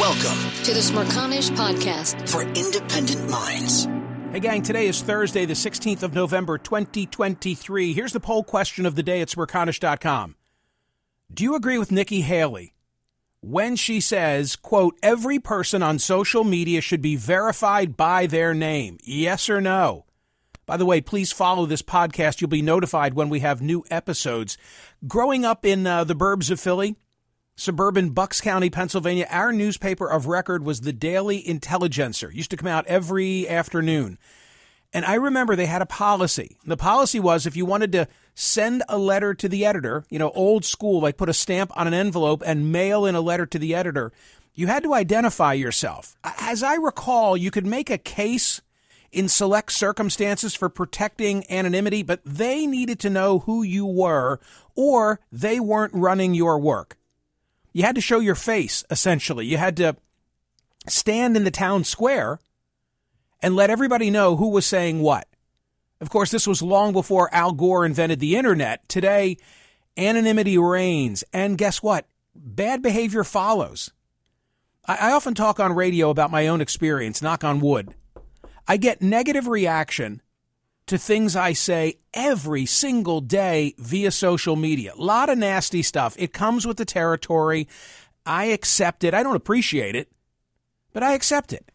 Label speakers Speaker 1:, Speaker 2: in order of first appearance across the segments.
Speaker 1: Welcome
Speaker 2: to the Smerconish Podcast
Speaker 1: for independent minds.
Speaker 3: Hey, gang, today is Thursday, the 16th of November, 2023. Here's the poll question of the day at Smerconish.com. Do you agree with Nikki Haley when she says, quote, every person on social media should be verified by their name? Yes or no? By the way, please follow this podcast. You'll be notified when we have new episodes. Growing up in uh, the burbs of Philly, suburban Bucks County, Pennsylvania, our newspaper of record was the Daily Intelligencer. It used to come out every afternoon. And I remember they had a policy. The policy was if you wanted to send a letter to the editor, you know, old school, like put a stamp on an envelope and mail in a letter to the editor, you had to identify yourself. As I recall, you could make a case in select circumstances for protecting anonymity, but they needed to know who you were or they weren't running your work. You had to show your face, essentially. You had to stand in the town square and let everybody know who was saying what. Of course, this was long before Al Gore invented the internet. Today, anonymity reigns. And guess what? Bad behavior follows. I, often talk on radio about my own experience, knock on wood. I get negative reaction to things I say every single day via social media. A lot of nasty stuff. It comes with the territory. I accept it. I don't appreciate it, but I accept it.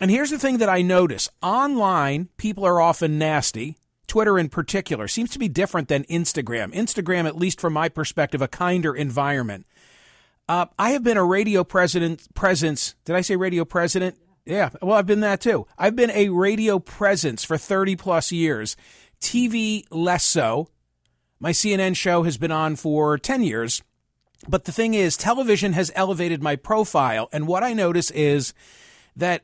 Speaker 3: And here's the thing that I notice online, people are often nasty. Twitter, in particular, seems to be different than Instagram. Instagram, at least from my perspective, a kinder environment. Uh, I have been a radio president presence. Did I say radio president? Yeah, well, I've been that too. I've been a radio presence for 30 plus years. TV, less so. My CNN show has been on for 10 years. But the thing is, television has elevated my profile. And what I notice is that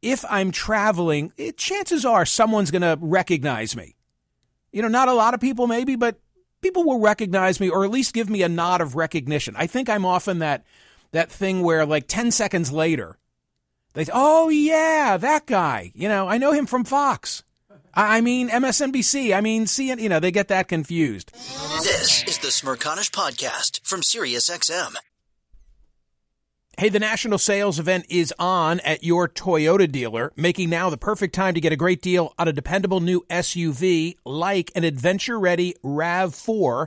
Speaker 3: if I'm traveling, it, chances are someone's going to recognize me. You know, not a lot of people maybe, but people will recognize me or at least give me a nod of recognition. I think I'm often that that thing where like 10 seconds later they oh yeah, that guy. You know, I know him from Fox. I mean MSNBC. I mean CNN. You know, they get that confused.
Speaker 1: This is the Smerconish podcast from SiriusXM.
Speaker 3: Hey, the national sales event is on at your Toyota dealer, making now the perfect time to get a great deal on a dependable new SUV like an adventure ready RAV4.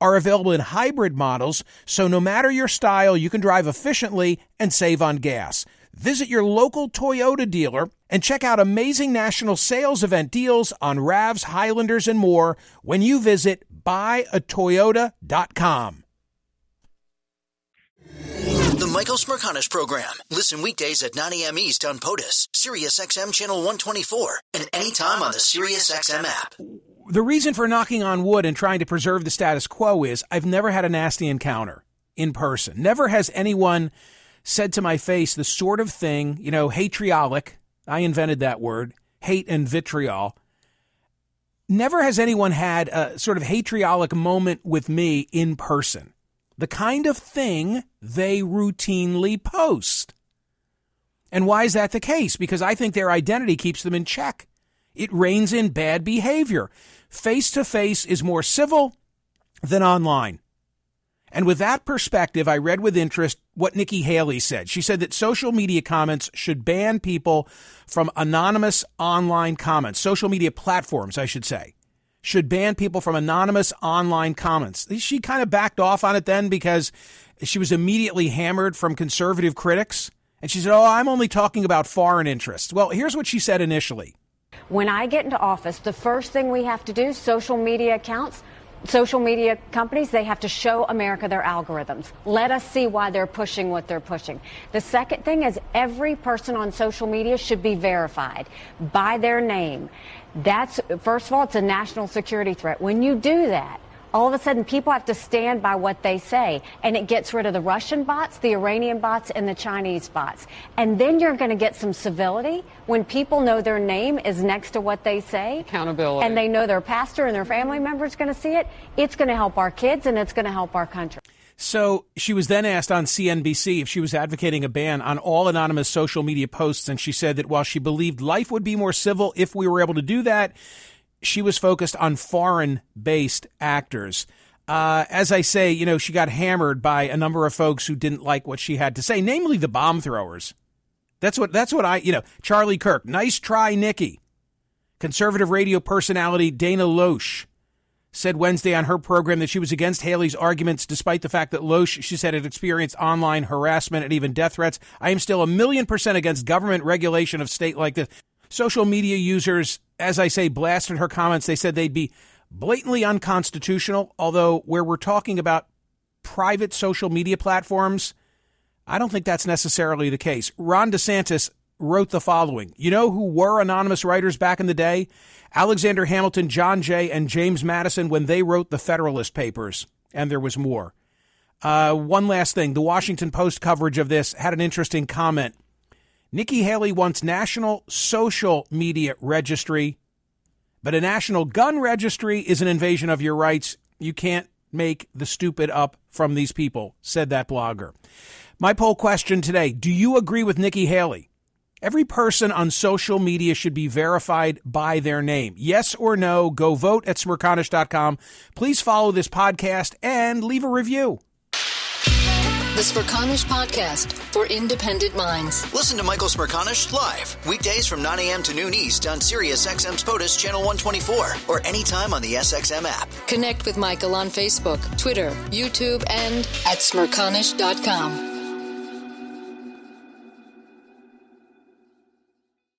Speaker 3: are available in hybrid models, so no matter your style, you can drive efficiently and save on gas. Visit your local Toyota dealer and check out amazing national sales event deals on RAVs, Highlanders, and more when you visit buyatoyota.com.
Speaker 1: The Michael Smerconish Program. Listen weekdays at 9 a.m. East on POTUS, SiriusXM Channel 124, and anytime on the SiriusXM app.
Speaker 3: The reason for knocking on wood and trying to preserve the status quo is I've never had a nasty encounter in person. Never has anyone said to my face the sort of thing, you know, hatriolic. I invented that word, hate and vitriol. Never has anyone had a sort of hatriolic moment with me in person the kind of thing they routinely post. And why is that the case? Because I think their identity keeps them in check. It reins in bad behavior. Face to face is more civil than online. And with that perspective, I read with interest what Nikki Haley said. She said that social media comments should ban people from anonymous online comments, social media platforms, I should say should ban people from anonymous online comments. She kind of backed off on it then because she was immediately hammered from conservative critics. And she said, Oh, I'm only talking about foreign interests. Well, here's what she said initially.
Speaker 4: When I get into office, the first thing we have to do, social media accounts, social media companies, they have to show America their algorithms. Let us see why they're pushing what they're pushing. The second thing is every person on social media should be verified by their name. That's, first of all, it's a national security threat. When you do that, all of a sudden people have to stand by what they say and it gets rid of the Russian bots, the Iranian bots and the Chinese bots. And then you're going to get some civility when people know their name is next to what they say.
Speaker 5: Accountability.
Speaker 4: And they know their pastor and their family members are going to see it. It's going to help our kids and it's going to help our country.
Speaker 3: So she was then asked on CNBC if she was advocating a ban on all anonymous social media posts, and she said that while she believed life would be more civil if we were able to do that, she was focused on foreign based actors. Uh, as I say, you know, she got hammered by a number of folks who didn't like what she had to say, namely the bomb throwers. That's what that's what I, you know, Charlie Kirk, nice try, Nikki. Conservative radio personality Dana Loesch said Wednesday on her program that she was against Haley's arguments, despite the fact that Loesch, she said, had experienced online harassment and even death threats. I am still a million percent against government regulation of state like this. Social media users as I say, blasted her comments. They said they'd be blatantly unconstitutional, although where we're talking about private social media platforms, I don't think that's necessarily the case. Ron DeSantis wrote the following You know who were anonymous writers back in the day? Alexander Hamilton, John Jay, and James Madison when they wrote the Federalist Papers. And there was more. Uh, one last thing the Washington Post coverage of this had an interesting comment. Nikki Haley wants national social media registry, but a national gun registry is an invasion of your rights. You can't make the stupid up from these people, said that blogger. My poll question today Do you agree with Nikki Haley? Every person on social media should be verified by their name. Yes or no, go vote at smerconish.com. Please follow this podcast and leave a review.
Speaker 2: The Smerconish Podcast for independent minds.
Speaker 1: Listen to Michael Smerconish live weekdays from 9 a.m. to noon East on Sirius XM's POTUS Channel 124 or anytime on the SXM app.
Speaker 2: Connect with Michael on Facebook, Twitter, YouTube, and at smerconish.com.